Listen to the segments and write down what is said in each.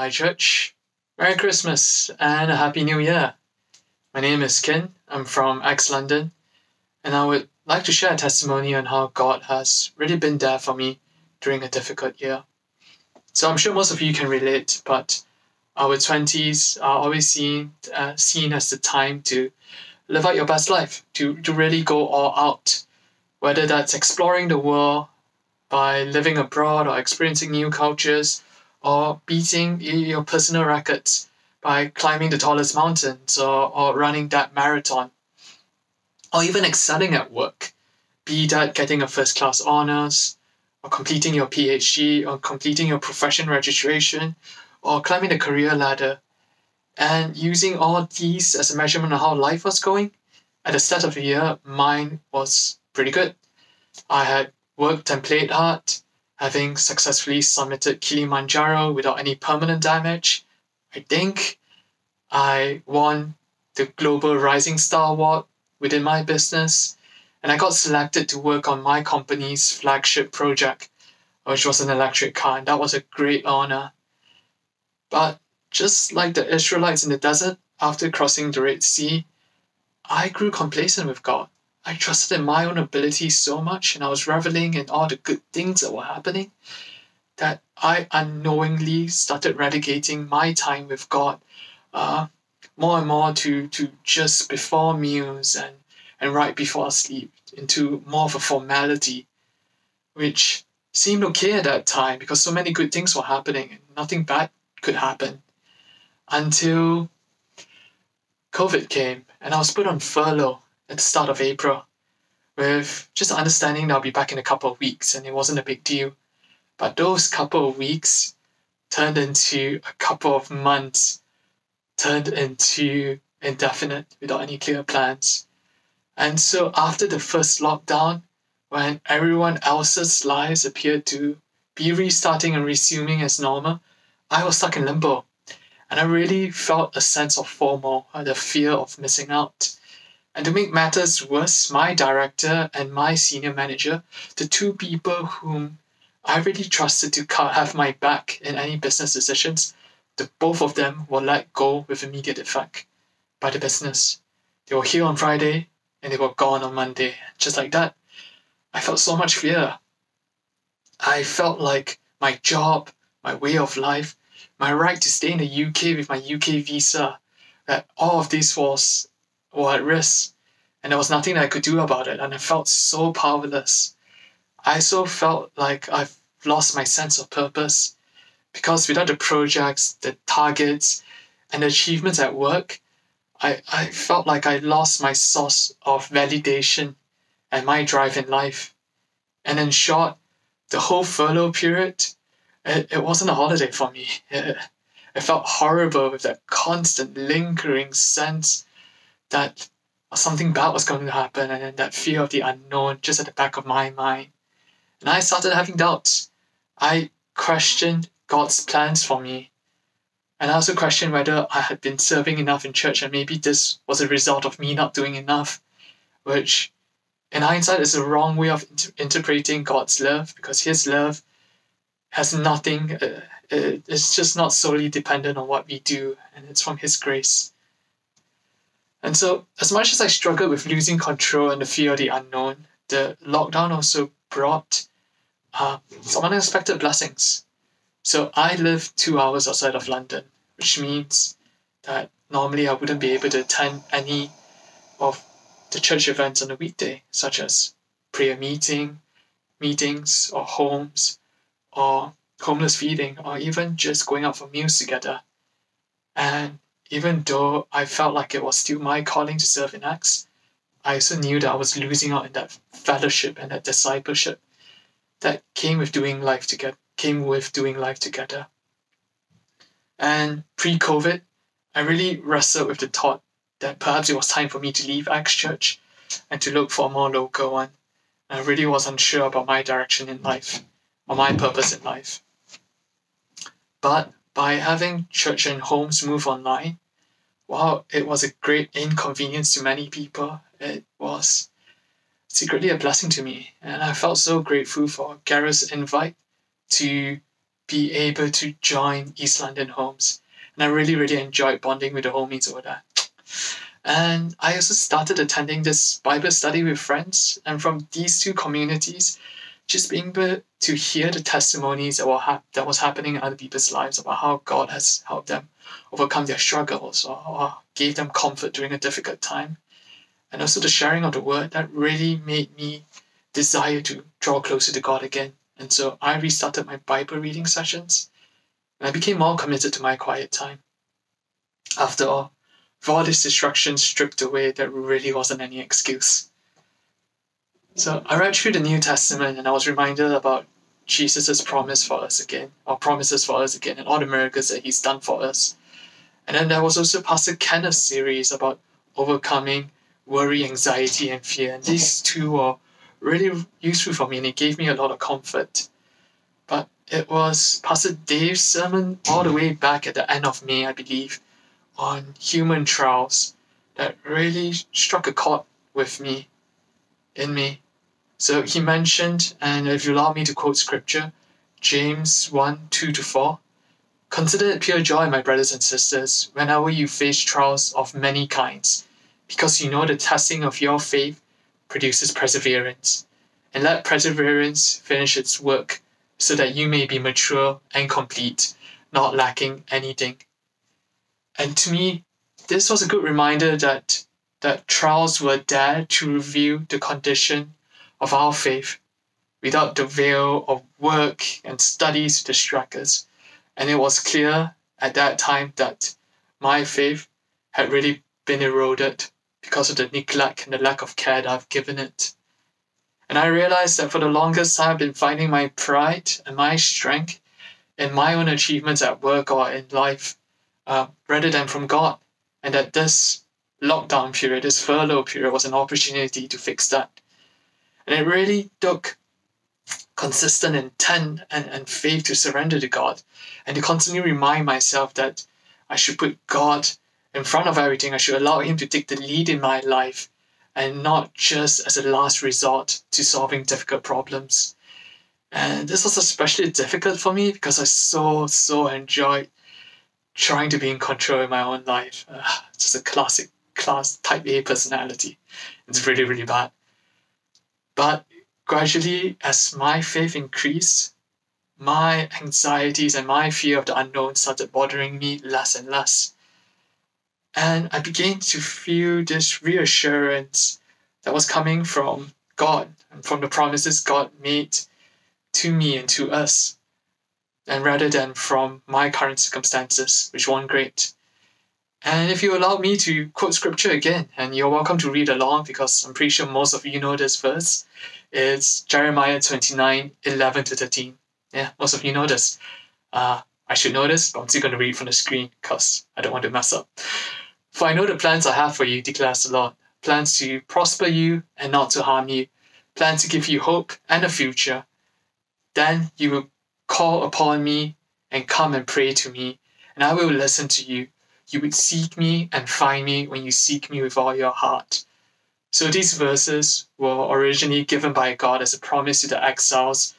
Hi, church. Merry Christmas and a Happy New Year. My name is Ken. I'm from Acts London, and I would like to share a testimony on how God has really been there for me during a difficult year. So I'm sure most of you can relate, but our 20s are always seen, uh, seen as the time to live out your best life, to, to really go all out, whether that's exploring the world by living abroad or experiencing new cultures or beating your personal records by climbing the tallest mountains or, or running that marathon or even excelling at work be that getting a first class honors or completing your phd or completing your profession registration or climbing the career ladder and using all these as a measurement of how life was going. At the start of the year mine was pretty good. I had worked and played hard having successfully summited Kilimanjaro without any permanent damage. I think I won the Global Rising Star Award within my business, and I got selected to work on my company's flagship project, which was an electric car, and that was a great honor. But just like the Israelites in the desert after crossing the Red Sea, I grew complacent with God. I trusted in my own ability so much and I was reveling in all the good things that were happening that I unknowingly started relegating my time with God uh, more and more to, to just before meals and, and right before sleep into more of a formality, which seemed okay at that time because so many good things were happening and nothing bad could happen until COVID came and I was put on furlough at the start of April with just understanding that I'll be back in a couple of weeks and it wasn't a big deal. But those couple of weeks turned into a couple of months, turned into indefinite without any clear plans. And so after the first lockdown, when everyone else's lives appeared to be restarting and resuming as normal, I was stuck in limbo. And I really felt a sense of FOMO, uh, the fear of missing out. And to make matters worse, my director and my senior manager, the two people whom I really trusted to have my back in any business decisions, the both of them were let go with immediate effect by the business. They were here on Friday and they were gone on Monday. Just like that, I felt so much fear. I felt like my job, my way of life, my right to stay in the UK with my UK visa, that all of this was were at risk, and there was nothing I could do about it, and I felt so powerless. I so felt like I've lost my sense of purpose because without the projects, the targets, and the achievements at work, I, I felt like I lost my source of validation and my drive in life. And in short, the whole furlough period, it, it wasn't a holiday for me. It felt horrible with that constant lingering sense that something bad was going to happen and that fear of the unknown just at the back of my mind. And I started having doubts. I questioned God's plans for me. And I also questioned whether I had been serving enough in church and maybe this was a result of me not doing enough, which in hindsight is a wrong way of inter- interpreting God's love because His love has nothing, uh, it's just not solely dependent on what we do, and it's from His grace. And so, as much as I struggled with losing control and the fear of the unknown, the lockdown also brought uh, some unexpected blessings. So, I live two hours outside of London, which means that normally I wouldn't be able to attend any of the church events on a weekday, such as prayer meeting, meetings, or homes, or homeless feeding, or even just going out for meals together. And even though I felt like it was still my calling to serve in Acts, I also knew that I was losing out in that fellowship and that discipleship that came with doing life together came with doing life together. And pre-COVID, I really wrestled with the thought that perhaps it was time for me to leave Acts Church and to look for a more local one. And I really was unsure about my direction in life or my purpose in life. But by having church and homes move online, while it was a great inconvenience to many people, it was secretly a blessing to me. And I felt so grateful for Gareth's invite to be able to join East London Homes. And I really, really enjoyed bonding with the homies over there. And I also started attending this Bible study with friends. And from these two communities, just being able to hear the testimonies that, were that was happening in other people's lives about how God has helped them overcome their struggles or, or gave them comfort during a difficult time. And also the sharing of the word that really made me desire to draw closer to God again. And so I restarted my Bible reading sessions and I became more committed to my quiet time. After all, for all this destruction stripped away, there really wasn't any excuse. So I read through the New Testament and I was reminded about Jesus' promise for us again, or promises for us again, and all the miracles that he's done for us. And then there was also Pastor Kenneth's series about overcoming worry, anxiety, and fear. And these two were really useful for me and it gave me a lot of comfort. But it was Pastor Dave's sermon all the way back at the end of May, I believe, on human trials that really struck a chord with me, in me. So he mentioned, and if you allow me to quote scripture, James 1 2 to 4. Consider it pure joy, my brothers and sisters, whenever you face trials of many kinds, because you know the testing of your faith produces perseverance. And let perseverance finish its work, so that you may be mature and complete, not lacking anything. And to me, this was a good reminder that that trials were there to reveal the condition of our faith without the veil of work and studies to distract us. And it was clear at that time that my faith had really been eroded because of the neglect and the lack of care that I've given it. And I realized that for the longest time I've been finding my pride and my strength in my own achievements at work or in life uh, rather than from God. And that this lockdown period, this furlough period, was an opportunity to fix that. And it really took consistent intent and, and faith to surrender to God and to constantly remind myself that I should put God in front of everything. I should allow Him to take the lead in my life and not just as a last resort to solving difficult problems. And this was especially difficult for me because I so, so enjoyed trying to be in control in my own life. Uh, just a classic class type A personality. It's really, really bad. But gradually, as my faith increased, my anxieties and my fear of the unknown started bothering me less and less. And I began to feel this reassurance that was coming from God and from the promises God made to me and to us, and rather than from my current circumstances, which weren't great. And if you allow me to quote scripture again, and you're welcome to read along because I'm pretty sure most of you know this verse, it's Jeremiah 29 11 to 13. Yeah, most of you know this. Uh, I should know this, but I'm still going to read from the screen because I don't want to mess up. For I know the plans I have for you, declares the Lord plans to prosper you and not to harm you, plans to give you hope and a future. Then you will call upon me and come and pray to me, and I will listen to you. You would seek me and find me when you seek me with all your heart. So these verses were originally given by God as a promise to the exiles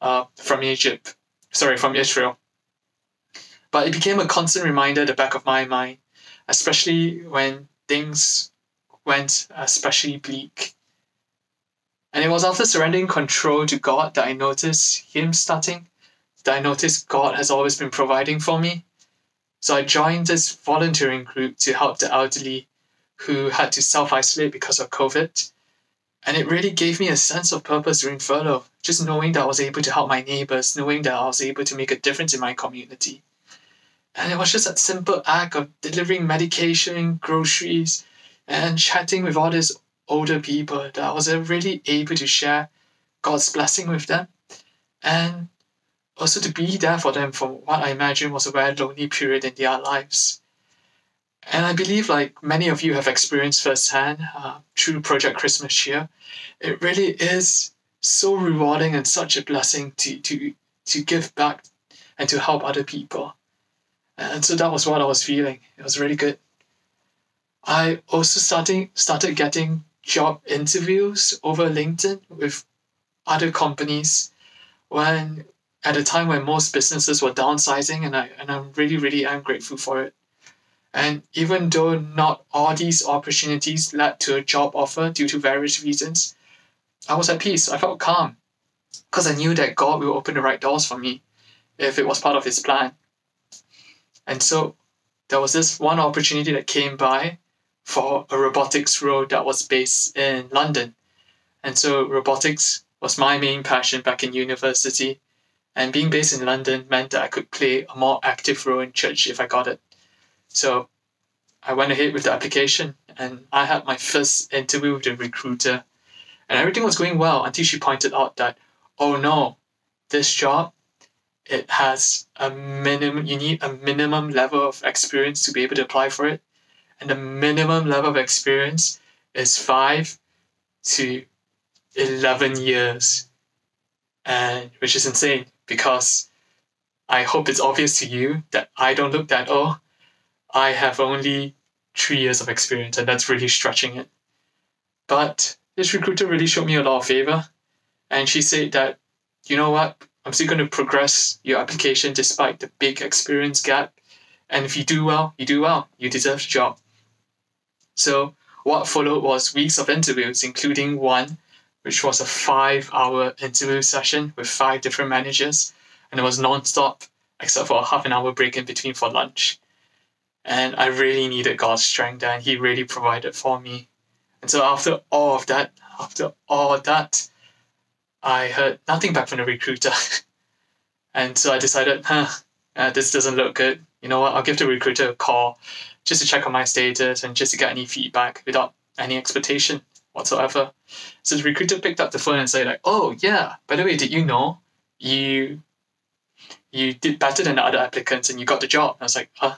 uh, from Egypt, sorry, from Israel. But it became a constant reminder at the back of my mind, especially when things went especially bleak. And it was after surrendering control to God that I noticed Him starting, that I noticed God has always been providing for me so I joined this volunteering group to help the elderly who had to self isolate because of COVID. And it really gave me a sense of purpose during furlough, just knowing that I was able to help my neighbors, knowing that I was able to make a difference in my community. And it was just that simple act of delivering medication, groceries, and chatting with all these older people that I was really able to share God's blessing with them. And also to be there for them for what I imagine was a very lonely period in their lives. And I believe, like many of you have experienced firsthand uh, through Project Christmas Cheer, it really is so rewarding and such a blessing to to to give back and to help other people. And so that was what I was feeling. It was really good. I also starting started getting job interviews over LinkedIn with other companies when at a time when most businesses were downsizing, and I and I'm really really am grateful for it. And even though not all these opportunities led to a job offer due to various reasons, I was at peace. I felt calm because I knew that God will open the right doors for me if it was part of His plan. And so there was this one opportunity that came by for a robotics role that was based in London. And so robotics was my main passion back in university. And being based in London meant that I could play a more active role in church if I got it. So I went ahead with the application and I had my first interview with the recruiter. And everything was going well until she pointed out that, oh no, this job, it has a minimum, you need a minimum level of experience to be able to apply for it. And the minimum level of experience is five to 11 years. And which is insane because I hope it's obvious to you that I don't look that old. I have only three years of experience, and that's really stretching it. But this recruiter really showed me a lot of favor, and she said that, you know what, I'm still going to progress your application despite the big experience gap. And if you do well, you do well. You deserve the job. So, what followed was weeks of interviews, including one which was a five hour interview session with five different managers, and it was non stop except for a half an hour break in between for lunch. And I really needed God's strength, and He really provided for me. And so, after all of that, after all that, I heard nothing back from the recruiter. and so I decided, huh, uh, this doesn't look good. You know what? I'll give the recruiter a call just to check on my status and just to get any feedback without any expectation whatsoever. So the recruiter picked up the phone and said like, "Oh yeah, by the way, did you know you you did better than the other applicants and you got the job?" I was like, "Huh?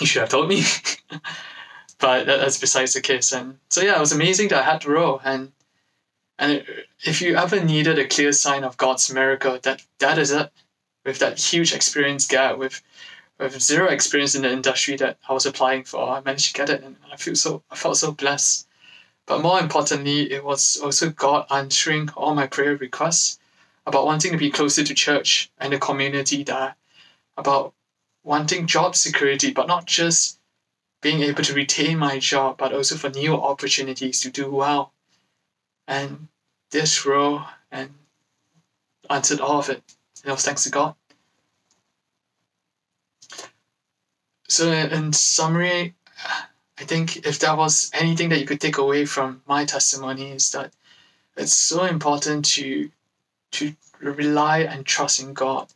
You should have told me." but that, that's besides the case. And so yeah, it was amazing that I had the role. And and if you ever needed a clear sign of God's miracle, that that is it. With that huge experience gap, with with zero experience in the industry that I was applying for, I managed to get it, and I feel so I felt so blessed. But more importantly, it was also God answering all my prayer requests about wanting to be closer to church and the community there, about wanting job security, but not just being able to retain my job, but also for new opportunities to do well. And this role and answered all of it. And it was thanks to God. So in summary, I think if there was anything that you could take away from my testimony is that it's so important to to rely and trust in God,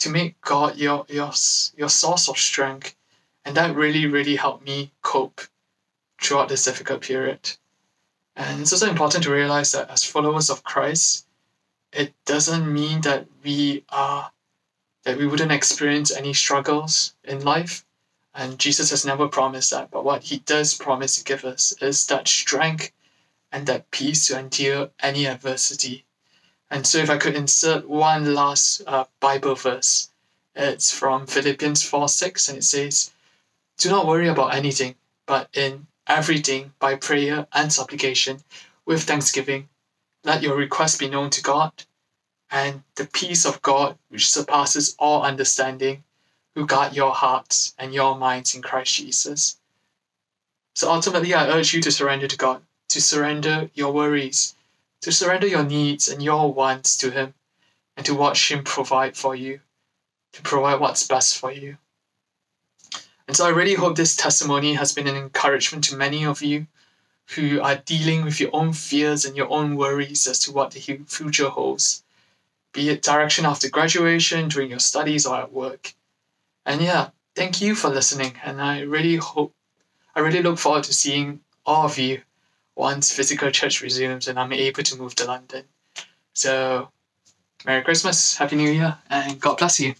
to make God your your your source of strength, and that really really helped me cope throughout this difficult period. And it's also important to realize that as followers of Christ, it doesn't mean that we are that we wouldn't experience any struggles in life. And Jesus has never promised that. But what he does promise to give us is that strength and that peace to endure any adversity. And so, if I could insert one last uh, Bible verse, it's from Philippians 4 6, and it says, Do not worry about anything, but in everything, by prayer and supplication, with thanksgiving, let your requests be known to God, and the peace of God, which surpasses all understanding, who guard your hearts and your minds in Christ Jesus. So ultimately, I urge you to surrender to God, to surrender your worries, to surrender your needs and your wants to Him, and to watch Him provide for you, to provide what's best for you. And so I really hope this testimony has been an encouragement to many of you who are dealing with your own fears and your own worries as to what the future holds, be it direction after graduation, during your studies, or at work. And yeah, thank you for listening. And I really hope, I really look forward to seeing all of you once physical church resumes and I'm able to move to London. So, Merry Christmas, Happy New Year, and God bless you.